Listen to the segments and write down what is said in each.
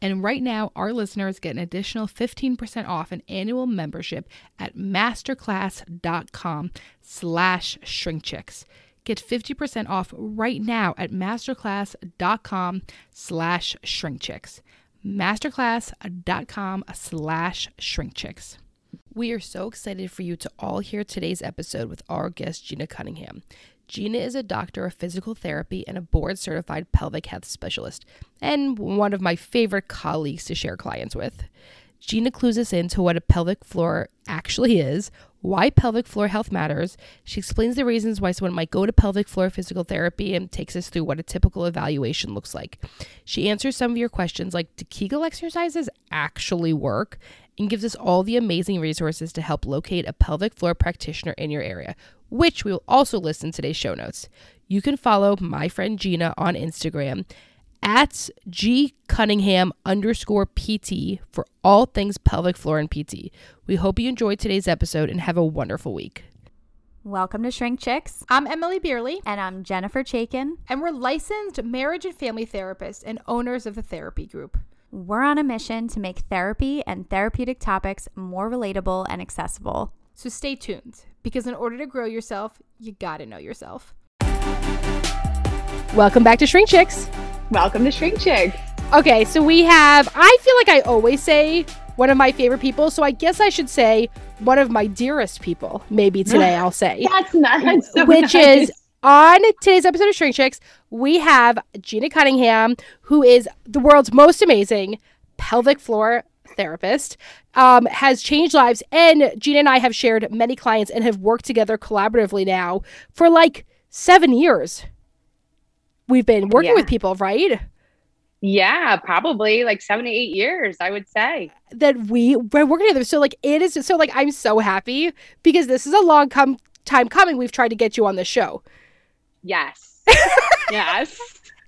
And right now, our listeners get an additional 15% off an annual membership at masterclass.com slash shrinkchicks. Get 50% off right now at masterclass.com slash shrinkchicks. Masterclass.com slash shrinkchicks. We are so excited for you to all hear today's episode with our guest, Gina Cunningham. Gina is a doctor of physical therapy and a board certified pelvic health specialist, and one of my favorite colleagues to share clients with. Gina clues us into what a pelvic floor actually is, why pelvic floor health matters. She explains the reasons why someone might go to pelvic floor physical therapy and takes us through what a typical evaluation looks like. She answers some of your questions like do Kegel exercises actually work? And gives us all the amazing resources to help locate a pelvic floor practitioner in your area, which we will also list in today's show notes. You can follow my friend Gina on Instagram at G Cunningham underscore PT for all things pelvic floor and PT. We hope you enjoyed today's episode and have a wonderful week. Welcome to Shrink Chicks. I'm Emmalee Bierly, And I'm Jennifer Chaikin. and we're licensed marriage and family therapists and owners of the therapy group. We're on a mission to make therapy and therapeutic topics more relatable and accessible. So stay tuned because in order to grow yourself, you gotta know yourself. Welcome back to Shrink Chicks. Welcome to Shrink Chicks. Okay, so we have, I feel like I always say one of my favorite people, so I guess I should say one of my dearest people. Maybe today I'll say. That's nice. So which nice. is on today's episode of Shrink Chicks, we have Gina Cunningham, who is the world's most amazing pelvic floor therapist, um, has changed lives. And Gina and I have shared many clients and have worked together collaboratively now for like seven years. We've been working Yeah. with people, right? yeah, probably like seven to eight years, I would say. that we we're working together. So like it is so like I'm so happy because this is a long come time coming. We've tried to get you on the show. Yes. yes.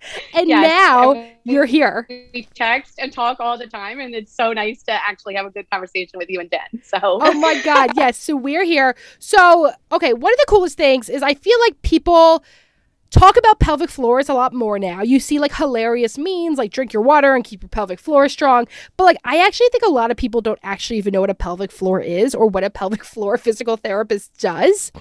And Yes, now and you're here. We text and talk all the time, and it's so nice to actually have a good conversation with you and Jen. So, Oh my god, yes. So we're here. So okay, one of the coolest things is I feel like people talk about pelvic floors a lot more now. You see like hilarious memes like drink your water and keep your pelvic floor strong. But like I actually think a lot of people don't actually even know what a pelvic floor is or what a pelvic floor physical therapist does.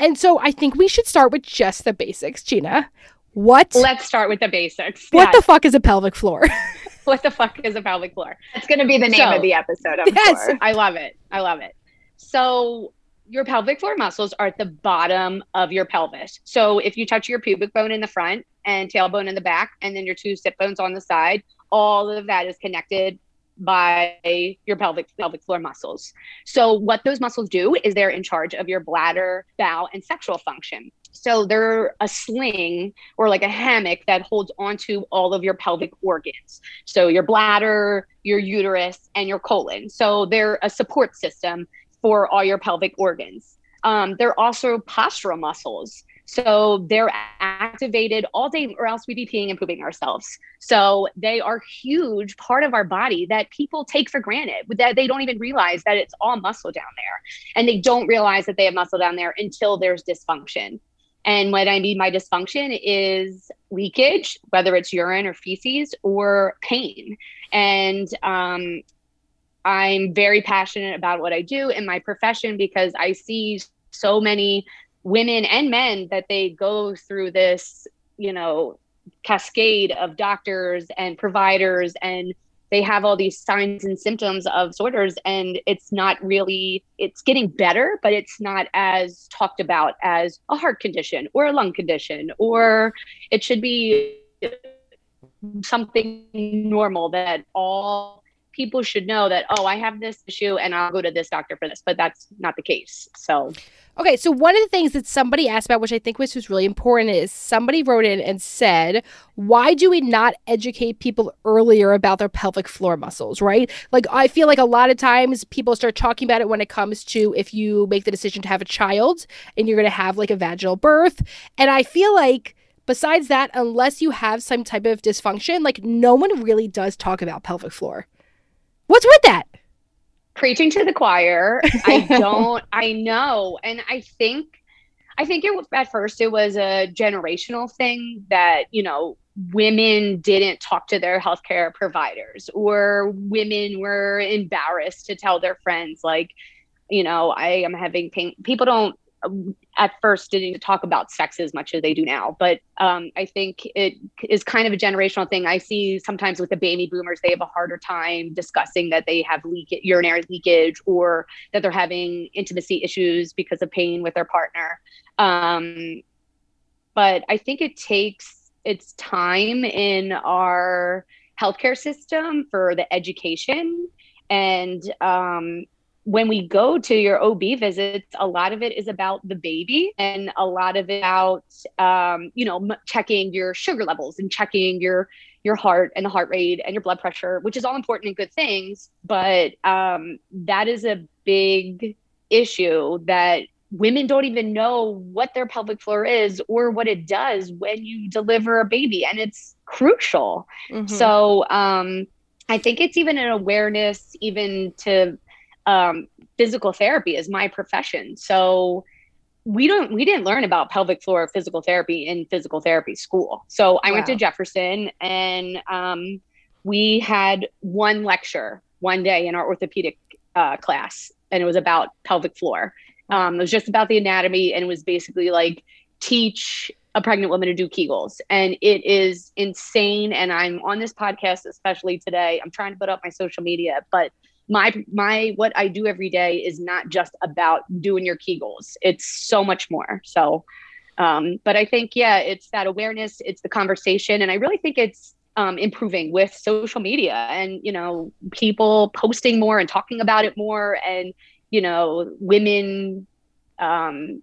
And so I think we should start with just the basics, Gina. What let's start with the basics. what Yes. the fuck is a pelvic floor? what the fuck is a pelvic floor? It's going to be the name So- of the episode, I'm Yes. sure. I love it. I love it. So your pelvic floor muscles are at the bottom of your pelvis. So if you touch your pubic bone in the front and tailbone in the back, and then your two sit bones on the side, all of that is connected by your pelvic pelvic floor muscles. So what those muscles do is they're in charge of your bladder, bowel, and sexual function. So they're a sling or like a hammock that holds onto all of your pelvic organs. So your bladder, your uterus, and your colon. So they're a support system for all your pelvic organs. Um, they're also postural muscles. So they're activated all day, or else we'd be peeing and pooping ourselves. So they are huge part of our body that people take for granted, that they don't even realize that it's all muscle down there. And they don't realize that they have muscle down there until there's dysfunction. And what I mean by dysfunction is leakage, whether it's urine or feces or pain. And um, I'm very passionate about what I do in my profession because I see so many women and men that they go through this, you know, cascade of doctors and providers and they have all these signs and symptoms of disorders and it's not really it's getting better but it's not as talked about as a heart condition or a lung condition or it should be something normal that all people should know that oh i have this issue and i'll go to this doctor for this but that's not the case so Okay, so one of the things that somebody asked about, which I think was, was really important, is somebody wrote in and said, Why do we not educate people earlier about their pelvic floor muscles, right? Like, I feel like a lot of times people start talking about it when it comes to if you make the decision to have a child and you're going to have like a vaginal birth. And I feel like, besides that, unless you have some type of dysfunction, like, no one really does talk about pelvic floor. What's with that? preaching to the choir. I don't, I know. And I think, I think it at first it was a generational thing that, you know, women didn't talk to their healthcare providers or women were embarrassed to tell their friends, like, you know, I am having pain. People don't at first didn't talk about sex as much as they do now. But um, I think it is kind of a generational thing. I see sometimes with the baby boomers, they have a harder time discussing that they have leak urinary leakage or that they're having intimacy issues because of pain with their partner. Um, but I think it takes its time in our healthcare system for the education and um, when we go to your OB visits, a lot of it is about the baby and a lot of it about, um, you know, checking your sugar levels and checking your your heart and the heart rate and your blood pressure, which is all important and good things. But um, that is a big issue that women don't even know what their pelvic floor is or what it does when you deliver a baby, and it's crucial. Mm-hmm. So um, I think it's even an awareness, even to um, physical therapy is my profession. So we don't we didn't learn about pelvic floor physical therapy in physical therapy school. So I wow. went to Jefferson and um, we had one lecture one day in our orthopedic uh, class, and it was about pelvic floor. Um, it was just about the anatomy, and it was basically like teach a pregnant woman to do Kegels. And it is insane. And I'm on this podcast, especially today. I'm trying to put up my social media, but my my what I do every day is not just about doing your Kegels. It's so much more. So um, but I think yeah, it's that awareness, it's the conversation, and I really think it's um, improving with social media and you know people posting more and talking about it more, and you know women um,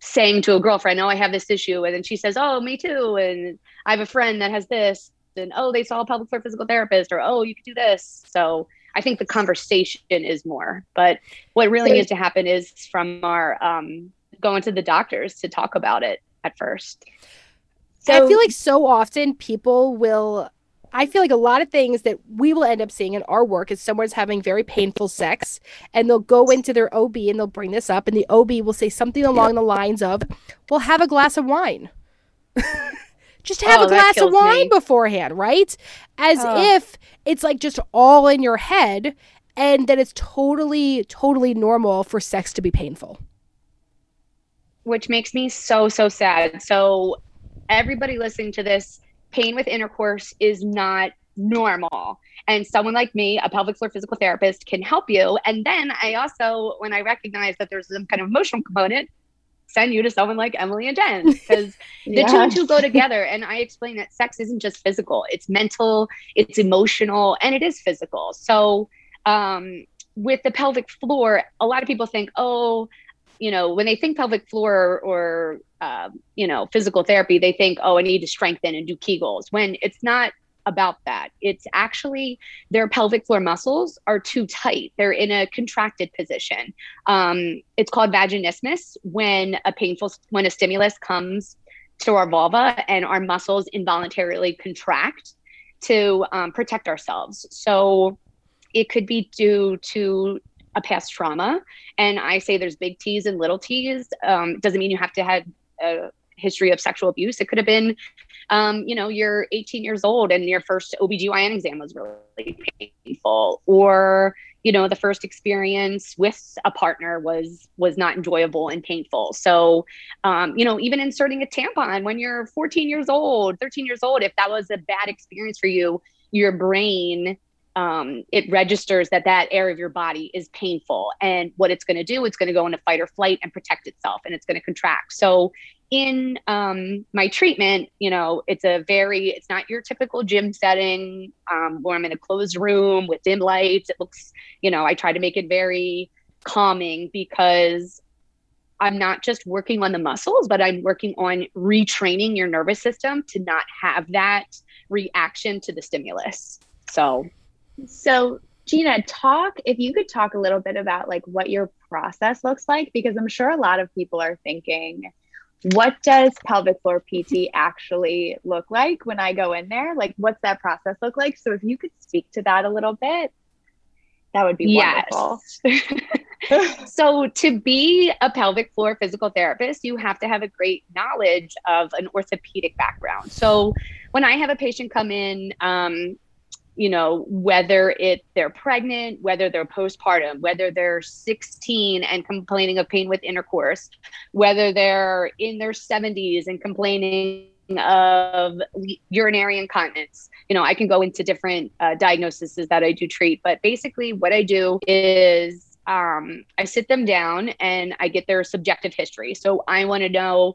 saying to a girlfriend, "Oh, I have this issue," and then she says, "Oh, me too," and I have a friend that has this, and oh, they saw a pelvic floor physical therapist, or oh, you could do this. So I think the conversation is more. But what really needs to happen is from our um, going to the doctors to talk about it at first. So, I feel like so often people will. I feel like a lot of things that we will end up seeing in our work is someone's having very painful sex and they'll go into their OB and they'll bring this up and the OB will say something along the lines of, "Well, have a glass of wine." Just have oh, a glass of wine me. beforehand, right? As oh. if it's like just all in your head and that it's totally, totally normal for sex to be painful. Which makes me so, so sad. So, everybody listening to this, pain with intercourse is not normal. And someone like me, a pelvic floor physical therapist, can help you. And then I also, when I recognize that there's some kind of emotional component, send you to someone like Emily and Jen because yeah. the two and two go together. And I explain that sex isn't just physical, it's mental, it's emotional, and it is physical. So, um, with the pelvic floor, a lot of people think, oh, you know, when they think pelvic floor or, uh, you know, physical therapy, they think, oh, I need to strengthen and do Kegels when it's not about that. It's actually their pelvic floor muscles are too tight. They're in a contracted position. Um, it's called vaginismus when a painful when a stimulus comes to our vulva and our muscles involuntarily contract to um, protect ourselves. So it could be due to a past trauma. And I say there's big T's and little T's. Um, doesn't mean you have to have a history of sexual abuse. It could have been, um, you know, you're 18 years old and your first OBGYN exam was really painful, or you know the first experience with a partner was was not enjoyable and painful. So um, you know even inserting a tampon when you're 14 years old 13 years old if that was a bad experience for you your brain um, it registers that that area of your body is painful and what it's going to do it's going to go into fight or flight and protect itself and it's going to contract so in um, my treatment, you know, it's a very, it's not your typical gym setting um, where I'm in a closed room with dim lights. It looks, you know, I try to make it very calming because I'm not just working on the muscles, but I'm working on retraining your nervous system to not have that reaction to the stimulus. So, so Gina, talk if you could talk a little bit about like what your process looks like because I'm sure a lot of people are thinking, what does pelvic floor PT actually look like when I go in there? Like, what's that process look like? So, if you could speak to that a little bit, that would be yes. wonderful. so, to be a pelvic floor physical therapist, you have to have a great knowledge of an orthopedic background. So, when I have a patient come in, um, you know whether it they're pregnant whether they're postpartum whether they're 16 and complaining of pain with intercourse whether they're in their 70s and complaining of urinary incontinence. You know i can go into different uh, diagnoses that i do treat but basically what i do is um, i sit them down and i get their subjective history. So i want to know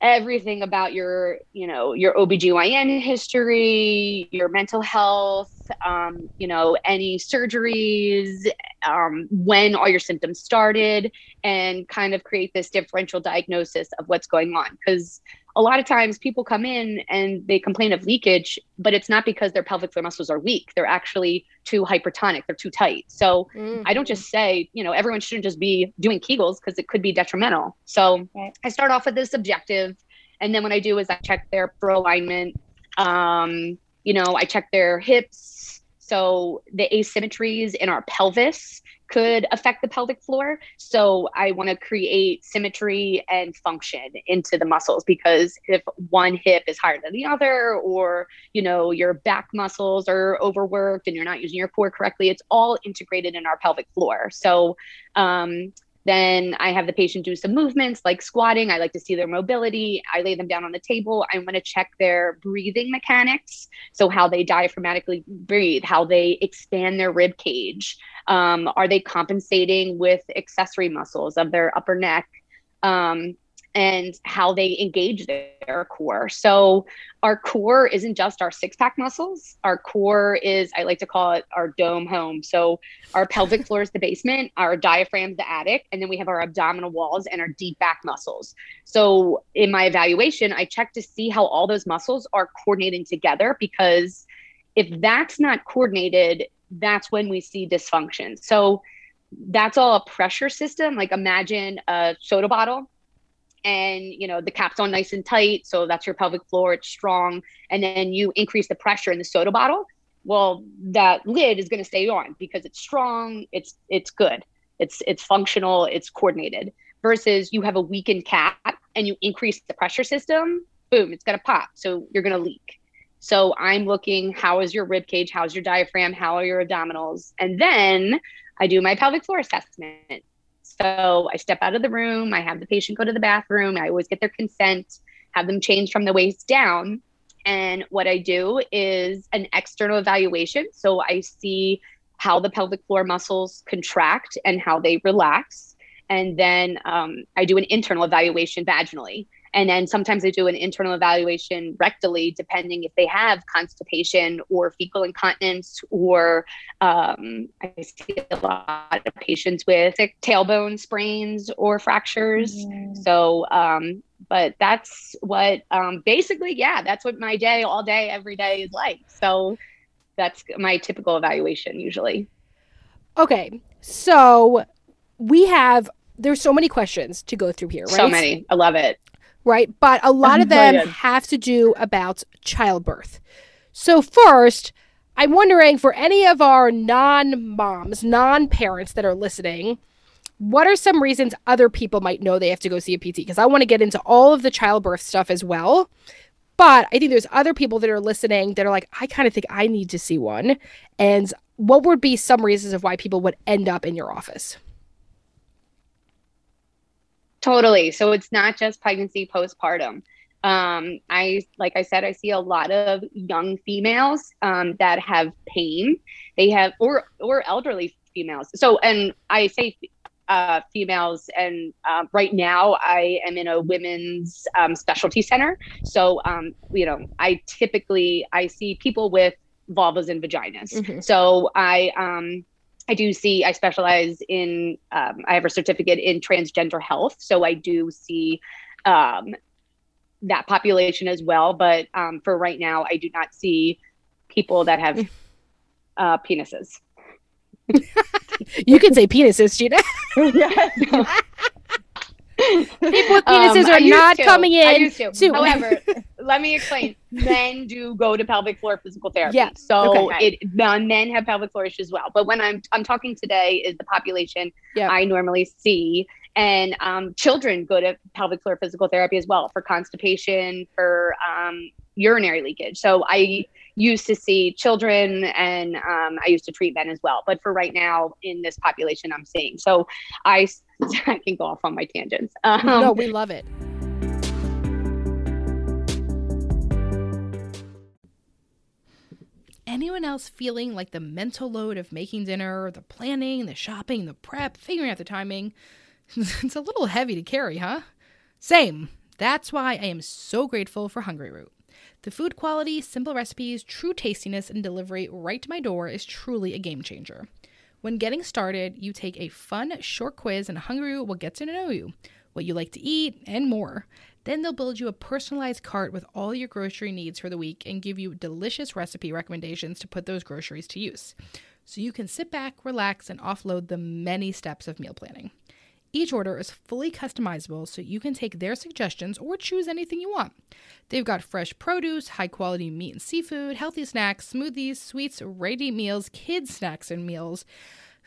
everything about your you know your obgyn history your mental health um, you know any surgeries um, when all your symptoms started and kind of create this differential diagnosis of what's going on. Because a lot of times people come in and they complain of leakage, but it's not because their pelvic floor muscles are weak. They're actually too hypertonic. They're too tight. So mm-hmm. I don't just say, you know, everyone shouldn't just be doing Kegels because it could be detrimental. So right. I start off with this objective. And then what I do is I check their for alignment. Um, you know, I check their hips. So the asymmetries in our pelvis could affect the pelvic floor. So I want to create symmetry and function into the muscles because if one hip is higher than the other, or you know your back muscles are overworked and you're not using your core correctly, it's all integrated in our pelvic floor. So um, then I have the patient do some movements like squatting. I like to see their mobility. I lay them down on the table. I want to check their breathing mechanics. So, how they diaphragmatically breathe, how they expand their rib cage. Um, are they compensating with accessory muscles of their upper neck? Um, and how they engage their core. So, our core isn't just our six pack muscles. Our core is, I like to call it our dome home. So, our pelvic floor is the basement, our diaphragm is the attic, and then we have our abdominal walls and our deep back muscles. So, in my evaluation, I check to see how all those muscles are coordinating together because if that's not coordinated, that's when we see dysfunction. So, that's all a pressure system. Like, imagine a soda bottle and you know the cap's on nice and tight so that's your pelvic floor it's strong and then you increase the pressure in the soda bottle well that lid is going to stay on because it's strong it's it's good. It's it's functional it's coordinated. Versus you have a weakened cap and you increase the pressure system boom it's going to pop so you're going to leak. So i'm looking how is your rib cage how's your diaphragm how are your abdominals? And then i do my pelvic floor assessment so I step out of the room, I have the patient go to the bathroom, I always get their consent, have them change from the waist down. And what I do is an external evaluation. So I see how the pelvic floor muscles contract and how they relax. And then um, I do an internal evaluation vaginally. And then sometimes I do an internal evaluation rectally, depending if they have constipation or fecal incontinence, or um, I see a lot of patients with tailbone sprains or fractures. Mm-hmm. So, um, but that's what um, basically, yeah, that's what my day, all day, every day is like. So that's my typical evaluation usually. Okay. So we have there's so many questions to go through here, right? So many. I love it. Right. But a lot mm-hmm. of oh, them have to do about childbirth. So, first, I'm wondering for any of our non moms, non parents that are listening, what are some reasons other people might know they have to go see a PT? Because I want to get into all of the childbirth stuff as well. But I think there's other people that are listening that are like, I kind of think I need to see one. And what would be some reasons of why people would end up in your office? Totally. So it's not just pregnancy postpartum. Um, I like I said, I see a lot of young females um, that have pain. They have or or elderly females. So and I say uh, females, and uh, right now I am in a women's um, specialty center. So um, you know, I typically I see people with vulvas and vaginas. Mm-hmm. So I um, I do see, I specialize in, um, I have a certificate in transgender health. So I do see um, that population as well. But um, for right now, I do not see people that have uh, penises. you can say penises, Gina. People with penises um, are not to. coming in. To. to. However, let me explain. Men do go to pelvic floor physical therapy. Yeah. So okay. it men have pelvic floor issues as well. But when I'm I'm talking today is the population yep. I normally see. And um, children go to pelvic floor physical therapy as well for constipation, for um, urinary leakage. So I used to see children and um, I used to treat men as well. But for right now, in this population, I'm seeing. So I I can go off on my tangents. Um, no, we love it. Anyone else feeling like the mental load of making dinner, the planning, the shopping, the prep, figuring out the timing? it's a little heavy to carry, huh? Same. That's why I am so grateful for Hungryroot. The food quality, simple recipes, true tastiness, and delivery right to my door is truly a game changer. When getting started, you take a fun, short quiz, and Hungry will get to know you, what you like to eat, and more. Then they'll build you a personalized cart with all your grocery needs for the week and give you delicious recipe recommendations to put those groceries to use. So you can sit back, relax, and offload the many steps of meal planning. Each order is fully customizable so you can take their suggestions or choose anything you want. They've got fresh produce, high quality meat and seafood, healthy snacks, smoothies, sweets, ready meals, kids' snacks and meals,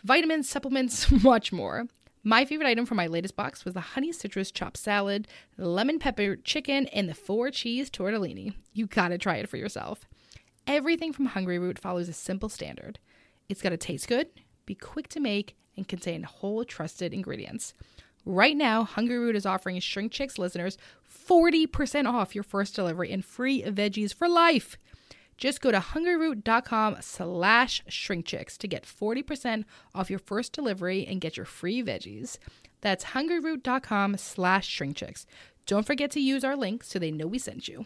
vitamins, supplements, much more. My favorite item from my latest box was the honey citrus chopped salad, lemon pepper chicken, and the four cheese tortellini. You gotta try it for yourself. Everything from Hungryroot follows a simple standard. It's gotta taste good, be quick to make, and contain whole trusted ingredients. Right now, Hungryroot is offering Shrink Chicks listeners 40% off your first delivery and free veggies for life. Just go to hungryroot.com slash shrinkchicks to get 40% off your first delivery and get your free veggies. That's hungryroot.com slash shrinkchicks. Don't forget to use our link so they know we sent you.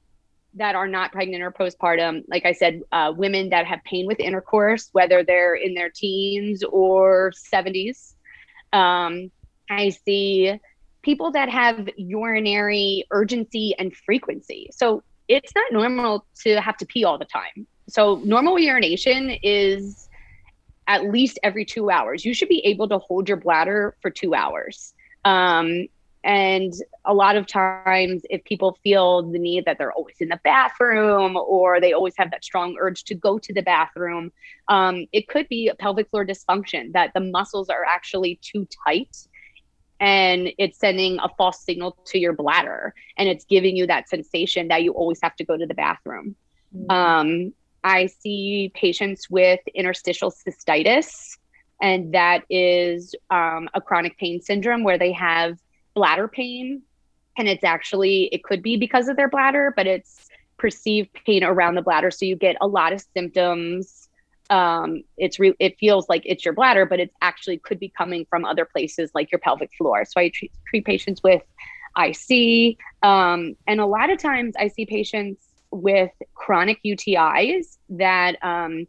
that are not pregnant or postpartum. Like I said, uh, women that have pain with intercourse, whether they're in their teens or 70s. Um, I see people that have urinary urgency and frequency. So it's not normal to have to pee all the time. So normal urination is at least every two hours. You should be able to hold your bladder for two hours. Um, and a lot of times, if people feel the need that they're always in the bathroom or they always have that strong urge to go to the bathroom, um, it could be a pelvic floor dysfunction that the muscles are actually too tight and it's sending a false signal to your bladder and it's giving you that sensation that you always have to go to the bathroom. Mm-hmm. Um, I see patients with interstitial cystitis, and that is um, a chronic pain syndrome where they have bladder pain and it's actually it could be because of their bladder but it's perceived pain around the bladder. So you get a lot of symptoms. Um, it's re- it feels like it's your bladder but it actually could be coming from other places like your pelvic floor. So i treat, treat patients with ic um, and a lot of times i see patients with chronic utis that um,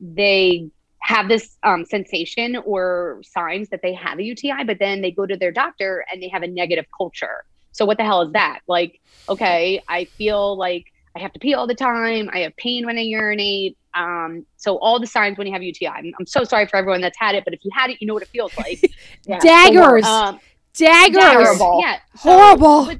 they have this um, sensation or signs that they have a UTI, but then they go to their doctor and they have a negative culture. So what the hell is that? Like, okay, I feel like I have to pee all the time. I have pain when I urinate. Um, so all the signs when you have UTI. I'm, I'm, so sorry for everyone that's had it, but if you had it, you know what it feels like. Yeah. Daggers. Um, Daggers. Terrible. Yeah. So, Horrible.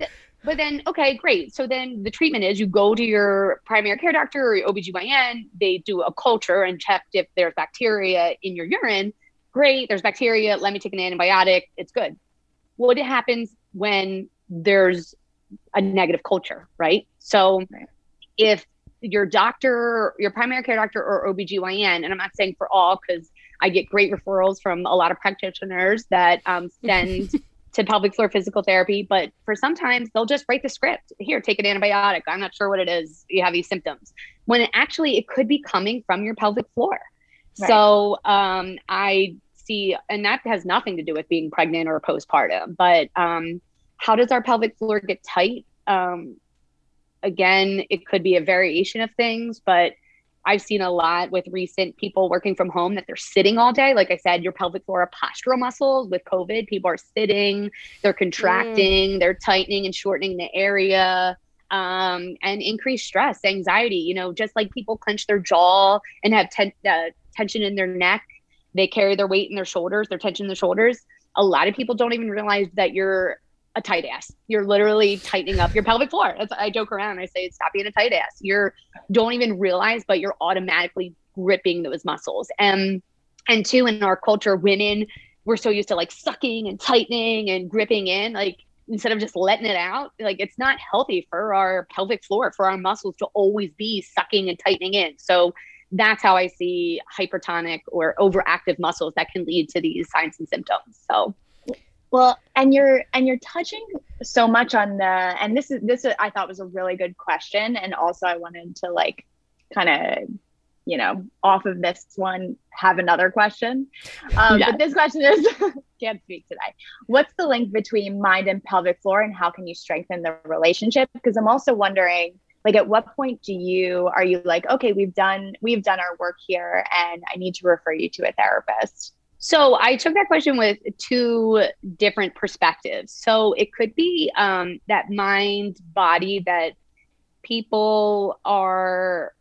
But then, okay, great. So then the treatment is you go to your primary care doctor or your OBGYN, they do a culture and check if there's bacteria in your urine. Great, there's bacteria. Let me take an antibiotic. It's good. What happens when there's a negative culture, right? So right. if your doctor, your primary care doctor or OBGYN, and I'm not saying for all because I get great referrals from a lot of practitioners that um, send to pelvic floor physical therapy, but for sometimes they'll just write the script. Here, take an antibiotic. I'm not sure what it is. You have these symptoms. When it actually it could be coming from your pelvic floor. Right. So um, I see, and that has nothing to do with being pregnant or postpartum. But um, how does our pelvic floor get tight? Um, again, it could be a variation of things, but I've seen a lot with recent people working from home that they're sitting all day. Like I said, your pelvic floor postural muscles with COVID, people are sitting, they're contracting, mm. they're tightening and shortening the area. Um, and increased stress, anxiety, you know, just like people clench their jaw and have ten- uh, tension in their neck, they carry their weight in their shoulders, their tension in the shoulders. A lot of people don't even realize that you're a tight ass. You're literally tightening up your pelvic floor. That's, I joke around. I say, stop being a tight ass. You're don't even realize, but you're automatically gripping those muscles. And and two, in our culture, women we're so used to like sucking and tightening and gripping in, like instead of just letting it out. Like it's not healthy for our pelvic floor, for our muscles to always be sucking and tightening in. So that's how I see hypertonic or overactive muscles that can lead to these signs and symptoms. So well, and you're and you're touching so much on the and this is this I thought was a really good question and also I wanted to like kind of you know off of this one have another question. Um, yeah. But this question is can't speak today. What's the link between mind and pelvic floor and how can you strengthen the relationship? Because I'm also wondering like at what point do you are you like okay we've done we've done our work here and I need to refer you to a therapist? So I took that question with two different perspectives. So it could be um, that mind body that people are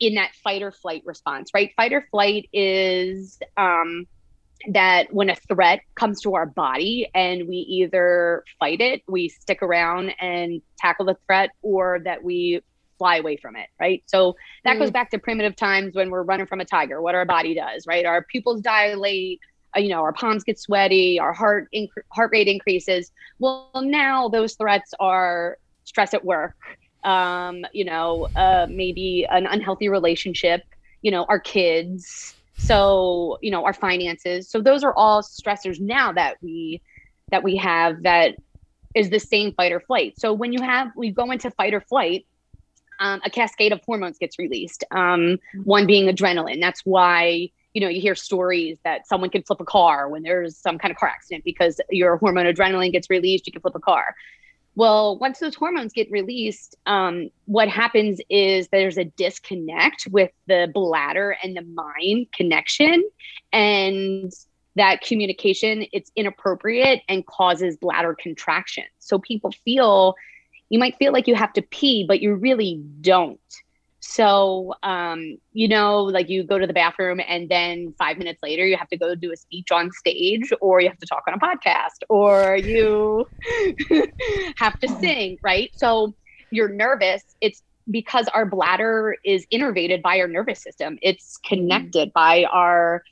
in that fight or flight response, right? Fight or flight is um, that when a threat comes to our body and we either fight it, we stick around and tackle the threat, or that we fly away from it, right? So that mm. goes back to primitive times when we're running from a tiger, what our body does, right? Our pupils dilate, uh, you know, our palms get sweaty, our heart inc- heart rate increases. Well, now those threats are stress at work, um, you know, uh, maybe an unhealthy relationship, you know, our kids, so you know, our finances. So those are all stressors now that we that we have that is the same fight or flight. So when you have we go into fight or flight, um, a cascade of hormones gets released. Um, one being adrenaline. That's why you know you hear stories that someone can flip a car when there's some kind of car accident because your hormone adrenaline gets released. You can flip a car. Well, once those hormones get released, um, what happens is there's a disconnect with the bladder and the mind connection, and that communication it's inappropriate and causes bladder contraction. So people feel you might feel like you have to pee, but you really don't. So, um, you know, like you go to the bathroom and then five minutes later you have to go do a speech on stage or you have to talk on a podcast or you have to sing, right? So you're nervous. It's because our bladder is innervated by our nervous system. It's connected mm-hmm. by our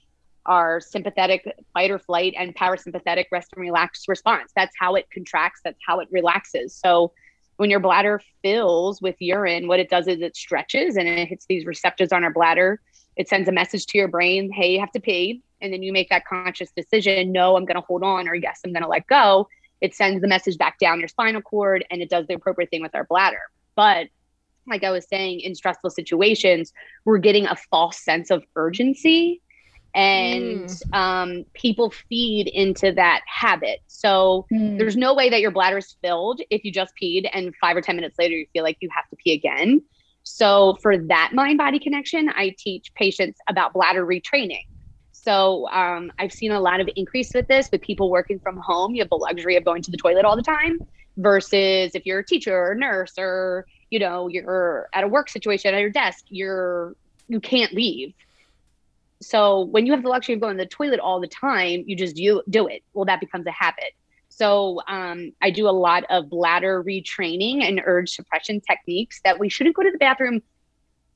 our sympathetic fight or flight and parasympathetic rest and relax response. That's how it contracts, that's how it relaxes. So when your bladder fills with urine, what it does is it stretches and it hits these receptors on our bladder. It sends a message to your brain, hey, you have to pee. And then you make that conscious decision, no, I'm going to hold on, or yes, I'm going to let go. It sends the message back down your spinal cord and it does the appropriate thing with our bladder. But like I was saying, in stressful situations, we're getting a false sense of urgency and mm. um, people feed into that habit. So mm. there's no way that your bladder is filled if you just peed and five or 10 minutes later you feel like you have to pee again. So for that mind body connection, I teach patients about bladder retraining. So um, I've seen a lot of increase with this with people working from home. You have the luxury of going to the toilet all the time versus if you're a teacher or a nurse or you know you're at a work situation at your desk, you're you can't leave so when you have the luxury of going to the toilet all the time, you just do, do it. Well, that becomes a habit. So um, I do a lot of bladder retraining and urge suppression techniques that we shouldn't go to the bathroom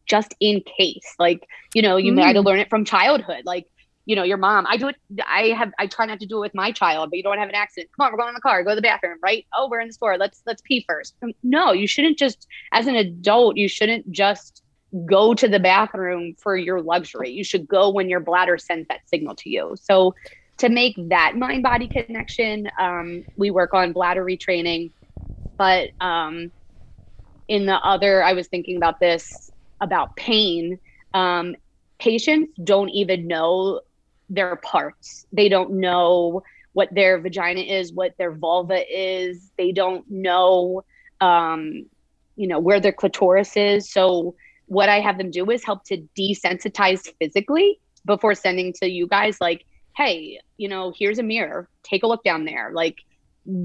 just in case. Like, you know, you mm. might have learned it from childhood. Like, you know, your mom, I do it, I have, I try not to do it with my child, but you don't have an accident. Come on, we're going in the car, go to the bathroom, right? Oh, we're in the store. Let's, let's pee first. No, you shouldn't just, as an adult, you shouldn't just go to the bathroom for your luxury. You should go when your bladder sends that signal to you. So, to make that mind body connection, um, we work on bladder retraining. But um, in the other, I was thinking about this about pain. Um, patients don't even know their parts, they don't know what their vagina is, what their vulva is, they don't know. Um, you know where their clitoris is so what I have them do is help to desensitize physically before sending to you guys, like, hey, you know, here's a mirror, take a look down there. Like,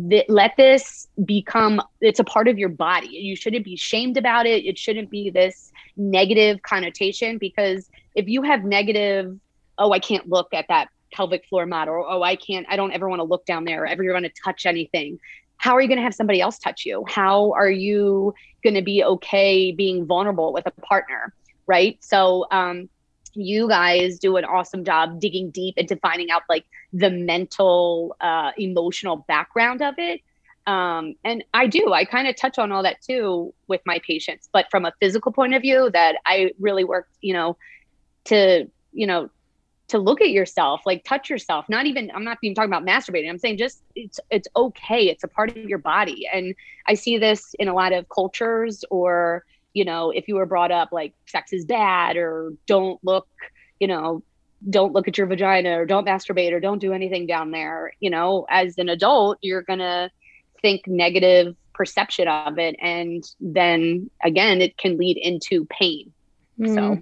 th- let this become it's a part of your body. You shouldn't be shamed about it. It shouldn't be this negative connotation because if you have negative, oh, I can't look at that pelvic floor model, or oh, I can't, I don't ever want to look down there, or ever want to touch anything how are you going to have somebody else touch you? How are you going to be okay being vulnerable with a partner? Right. So, um, you guys do an awesome job digging deep into finding out like the mental, uh, emotional background of it. Um, and I do, I kind of touch on all that too with my patients, but from a physical point of view, that I really work, you know, to, you know, to look at yourself, like touch yourself. Not even I'm not even talking about masturbating. I'm saying just it's it's okay. It's a part of your body. And I see this in a lot of cultures or, you know, if you were brought up like sex is bad or don't look, you know, don't look at your vagina or don't masturbate or don't do anything down there, you know, as an adult, you're going to think negative perception of it and then again it can lead into pain. Mm. So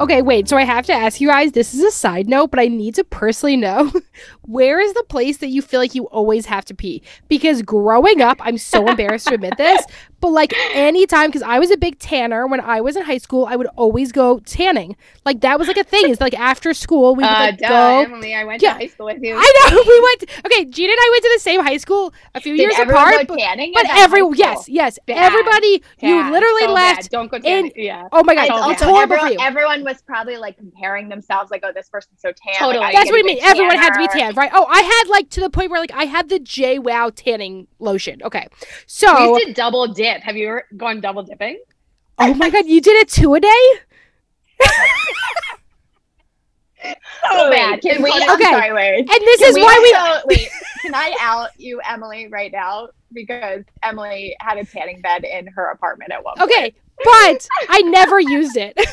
Okay, wait. So I have to ask you guys. This is a side note, but I need to personally know where is the place that you feel like you always have to pee? Because growing up, I'm so embarrassed to admit this, but like anytime, because I was a big tanner when I was in high school, I would always go tanning. Like that was like a thing. Is like after school we would Uh, like duh, go. Emmalee, I went Yeah. to high school with you. I know we went. Okay, Gina and I went to the same high school a few Did years apart. But, but every yes, yes, Bad. everybody. you literally so left. bad. Don't go in- tanning. Yeah. Oh my god, So it's horrible everyone, everyone was probably like comparing themselves, like, "Oh, this person's so tan." Totally. Like, That's what I mean. Everyone had to be tan, right? Oh, I had like to the point where like I had the JWoww tanning lotion. Okay, We so used to double dip. Have you ever gone double dipping? oh my god, you did it two a day. So bad. Can we? I'm Okay. sorry, wait. And this Can is why we. also- wait. Can I out you, Emmalee, right now? Because Emmalee had a tanning bed in her apartment at one point. Okay, but I never used it.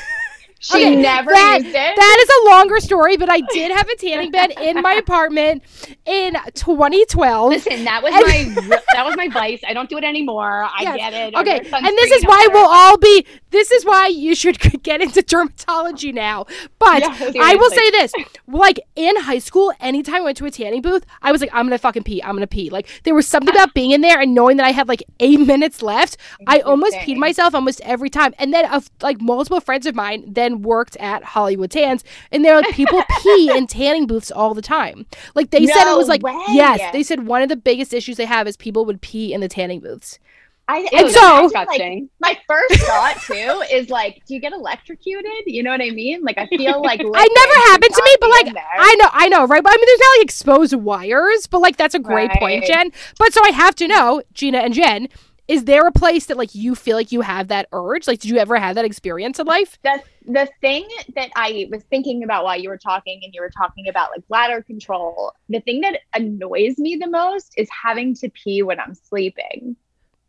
She Okay, never that- used it. That is a longer story, but I did have a tanning bed in my apartment in 2012. Listen, that was And- my that was my vice. I don't do it anymore. I Yes. get it. Okay, and this is why we'll all be. This is why you should get into dermatology now. But Yeah, I will say this: like in high school, anytime I went to a tanning booth, I was like, I'm gonna fucking pee. I'm gonna pee. Like there was something about being in there and knowing that I had like eight minutes left. I almost peed myself almost every time. And then, uh, like multiple friends of mine then worked at Hollywood Tans, and they're like, people pee in tanning booths all the time. Like they said, it was like, way. yes, they said one of the biggest issues they have is people would pee in the tanning booths. I, Ew, I And so- imagine, like, my first thought too is like, do you get electrocuted? You know what I mean? Like, I feel like I never happened to me, but like. I know, I know, right? But I mean, there's not like exposed wires, but like that's a great point, Jen. But so I have to know, Gina and Jen, is there a place that like you feel like you have that urge? Like, did you ever have that experience in life? the the thing that I was thinking about while you were talking and you were talking about like bladder control, the thing that annoys me the most is having to pee when I'm sleeping.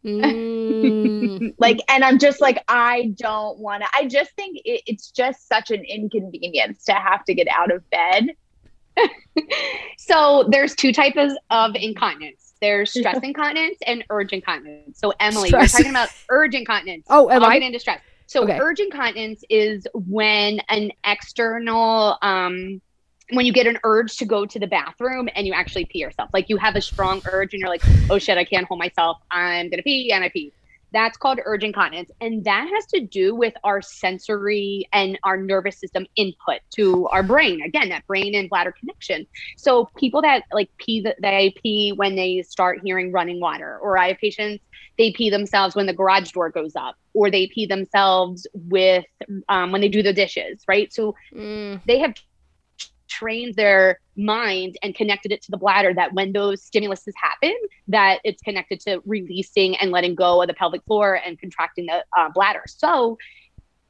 Mm. Like, and I'm just like, I don't want to. I just think it, it's just such an inconvenience to have to get out of bed so there's two types of incontinence. There's stress incontinence and urge incontinence. So Emmalee, Stress. you're talking about urge incontinence. Oh, am I'll I? get into stress. So Okay. urge incontinence is when an external um when you get an urge to go to the bathroom and you actually pee yourself. Like you have a strong urge and you're like, oh shit, I can't hold myself. I'm gonna pee and I pee. That's called urge incontinence. And that has to do with our sensory and our nervous system input to our brain. Again, that brain and bladder connection. So people that like pee that they pee when they start hearing running water, or I have patients they pee themselves when the garage door goes up, or they pee themselves with um, when they do the dishes, right? So Mm, they have trained their mind and connected it to the bladder that when those stimuluses happen that it's connected to releasing and letting go of the pelvic floor and contracting the uh, bladder so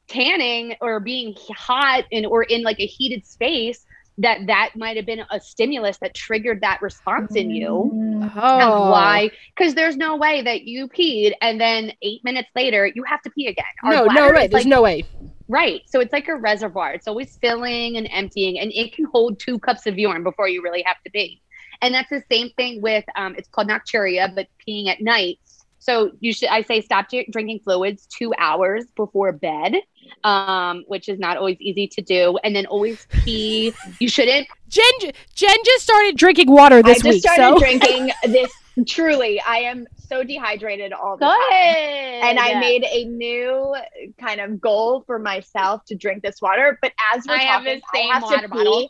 tanning or being hot in or in like a heated space that that might have been a stimulus that triggered that response in you Mm. That's oh, why because there's no way that you peed and then eight minutes later you have to pee again Our No, no, right. There's like- no way. Right. So it's like a reservoir. It's always filling and emptying, and it can hold two cups of urine before you really have to pee. And that's the same thing with um, it's called nocturia, but peeing at night. So you should I say stop drinking fluids two hours before bed, um, which is not always easy to do, and then always pee. You shouldn't. Jen, Jen just started drinking water this I just week. started so drinking this. Truly, I am so dehydrated all the Go time. And I made a new kind of goal for myself to drink this water. But as we're I have talking, the same I have water to bottle. pee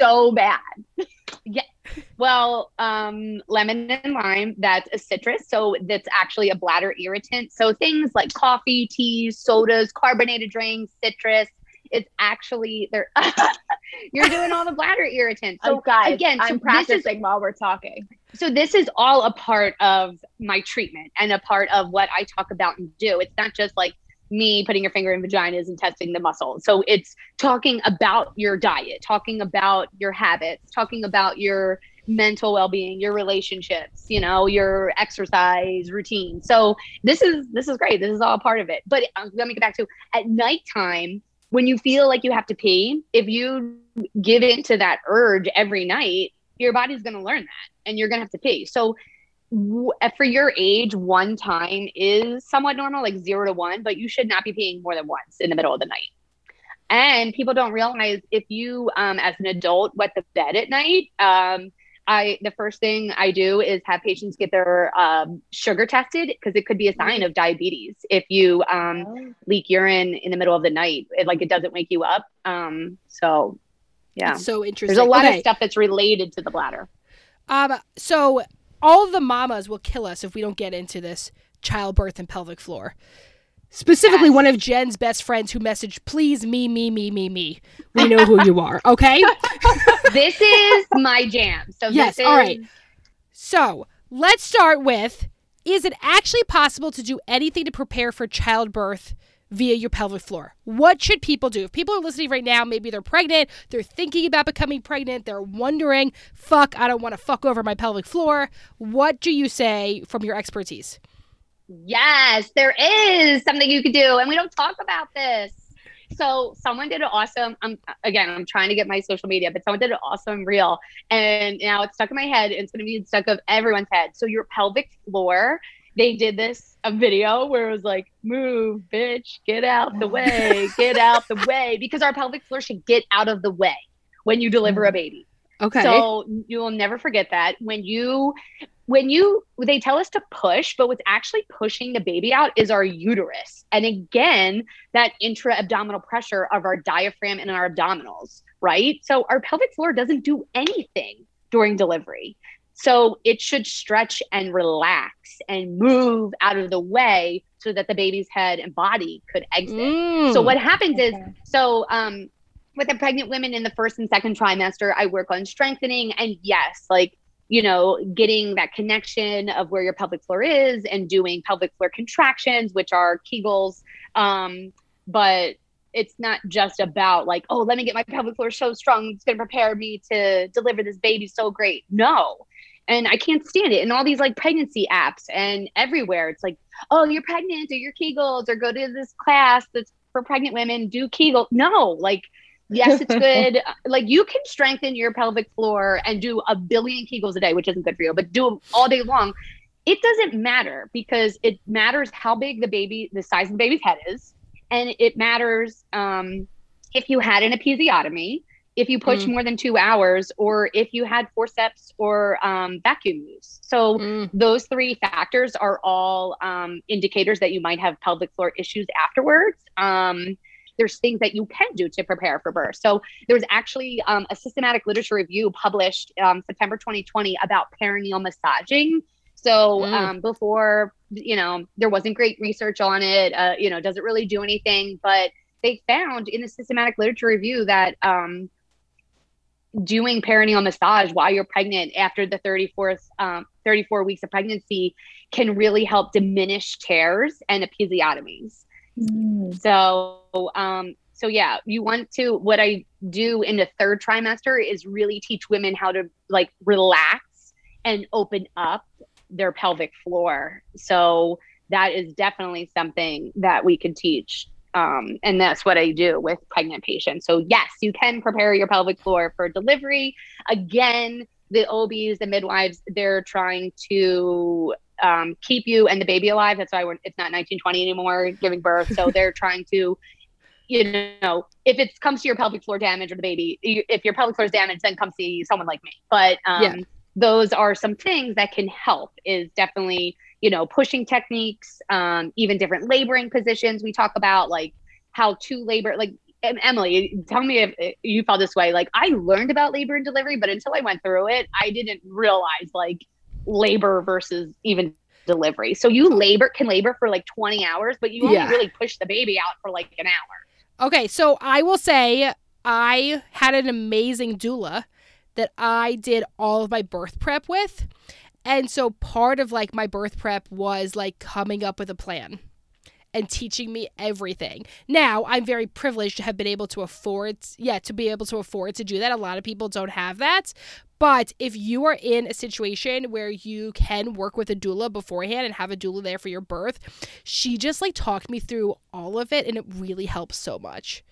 so bad. Yeah. Well, um, lemon and lime, that's a citrus. So that's actually a bladder irritant. So things like coffee, teas, sodas, carbonated drinks, citrus, it's actually they're you're doing all the bladder irritants. So So guys, again, so I'm this is- practicing while we're talking. so this is all a part of my treatment and a part of what I talk about and do. It's not just like me putting your finger in vaginas and testing the muscle. So it's talking about your diet, talking about your habits, talking about your mental well-being, your relationships, you know, your exercise routine. So this is this is great. This is all part of it. But uh, let me get back to at nighttime when you feel like you have to pee, if you give in to that urge every night, your body's going to learn that and you're going to have to pee. So for your age, one time is somewhat normal, like zero to one, but you should not be peeing more than once in the middle of the night. And people don't realize if you, um, as an adult, wet the bed at night, um, I the first thing I do is have patients get their um, sugar tested because it could be a sign of diabetes if you um, leak urine in the middle of the night. It, like it doesn't wake you up. Um, so yeah, It's so interesting. there's a lot Okay. of stuff that's related to the bladder. Um, so all the mamas will kill us if we don't get into this childbirth and pelvic floor. Specifically, Yes. one of Jen's best friends who messaged, "Please, me, me, me, me, me. We know who you are." Okay. this is my jam. So Yes, this is, right. So let's start with: Is it actually possible to do anything to prepare for childbirth? Via your pelvic floor. What should people do? If people are listening right now, maybe they're pregnant, they're thinking about becoming pregnant, they're wondering, fuck, I don't want to fuck over my pelvic floor. What do you say from your expertise? Yes, there is something you could do, and we don't talk about this. So someone did an awesome. I'm again, I'm trying to get my social media, but someone did an awesome reel, and now it's stuck in my head. And it's going to be stuck of everyone's head. So your pelvic floor. They did this a video where it was like, "Move, bitch, get out the way, get out the way," because our pelvic floor should get out of the way when you deliver a mm. baby. Okay. So you will never forget that when you when you they tell us to push, but what's actually pushing the baby out is our uterus. And again, that intra-abdominal pressure of our diaphragm and our abdominals, right? So our pelvic floor doesn't do anything during delivery. So it should stretch and relax and move out of the way so that the baby's head and body could exit. Mm. So what happens is so um with the pregnant women in the first and second trimester, I work on strengthening and yes, like you know, getting that connection of where your pelvic floor is and doing pelvic floor contractions, which are Kegels. Um, but it's not just about like, oh, let me get my pelvic floor so strong, it's gonna prepare me to deliver this baby so great. No. And I can't stand it. And all these like pregnancy apps and everywhere, it's like, oh, you're pregnant, do your Kegels, or go to this class that's for pregnant women, do Kegel. No, like Yes, it's good. like you can strengthen your pelvic floor and do a billion Kegels a day, which isn't good for you, but do them all day long. It doesn't matter because it matters how big the baby, the size of the baby's head is, and it matters um, if you had an episiotomy, if you push Mm. more than two hours, or if you had forceps or um, vacuum use. So Mm. those three factors are all um, indicators that you might have pelvic floor issues afterwards. Um, there's things that you can do to prepare for birth. So there was actually um, a systematic literature review published um, September 2020 about perineal massaging. So Mm. um, before, you know, there wasn't great research on it. Uh, you know, does it really do anything? But they found in the systematic literature review that um, doing perineal massage while you're pregnant after the 34th um, 34 weeks of pregnancy can really help diminish tears and episiotomies Mm. so um so yeah you want to what i do in the third trimester is really teach women how to like relax and open up their pelvic floor so that is definitely something that we can teach um, and that's what I do with pregnant patients. So yes, you can prepare your pelvic floor for delivery. Again, the OBs, the midwives, they're trying to um, keep you and the baby alive. That's why we're, it's not 1920 anymore, giving birth. So they're trying to, you know, if it comes to your pelvic floor damage or the baby, if your pelvic floor is damaged, then come see someone like me. But um, Yeah. those are some things that can help. Is definitely you know pushing techniques, um, even different laboring positions. We talk about like how to labor, like. Emmalee, tell me if you felt this way. Like I learned about labor and delivery, but until I went through it, I didn't realize like labor versus even delivery. So you labor can labor for like 20 hours, but you only Yeah. really push the baby out for like an hour. Okay, so I will say I had an amazing doula that I did all of my birth prep with. And so part of like my birth prep was like coming up with a plan and teaching me everything. Now, I'm very privileged to have been able to afford yeah, to be able to afford to do that. A lot of people don't have that. But if you are in a situation where you can work with a doula beforehand and have a doula there for your birth, she just like talked me through all of it and it really helps so much.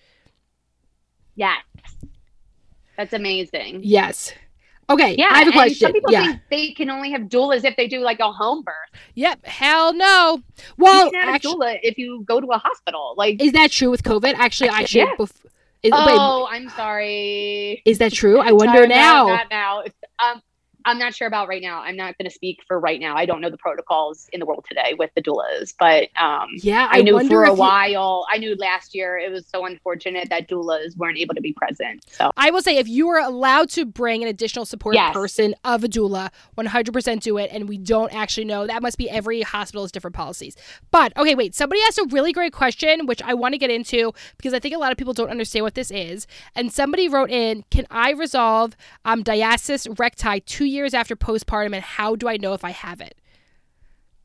Yes. That's amazing. Yes. Okay. Yeah. I have a question. Some people yeah. think they can only have doulas if they do like a home birth. Yep. Hell no. Well, you can have actu- a doula if you go to a hospital. Like, is that true with COVID? Actually, I should. Yeah. Bef- is, oh, I'm sorry. is that true? I wonder now. Now. Um, I'm not sure about right now. I'm not going to speak for right now. I don't know the protocols in the world today with the doulas, but um, yeah, I, I, knew for a if you- while. I knew last year it was so unfortunate that doulas weren't able to be present. So I will say, if you are allowed to bring an additional support Yes. person of a doula, 100% do it. And we don't actually know. That must be every hospital's different policies. But okay, wait. Somebody asked a really great question, which I want to get into because I think a lot of people don't understand what this is. And somebody wrote in, "Can I resolve um, diastasis recti two years after postpartum, and how do I know if I have it?"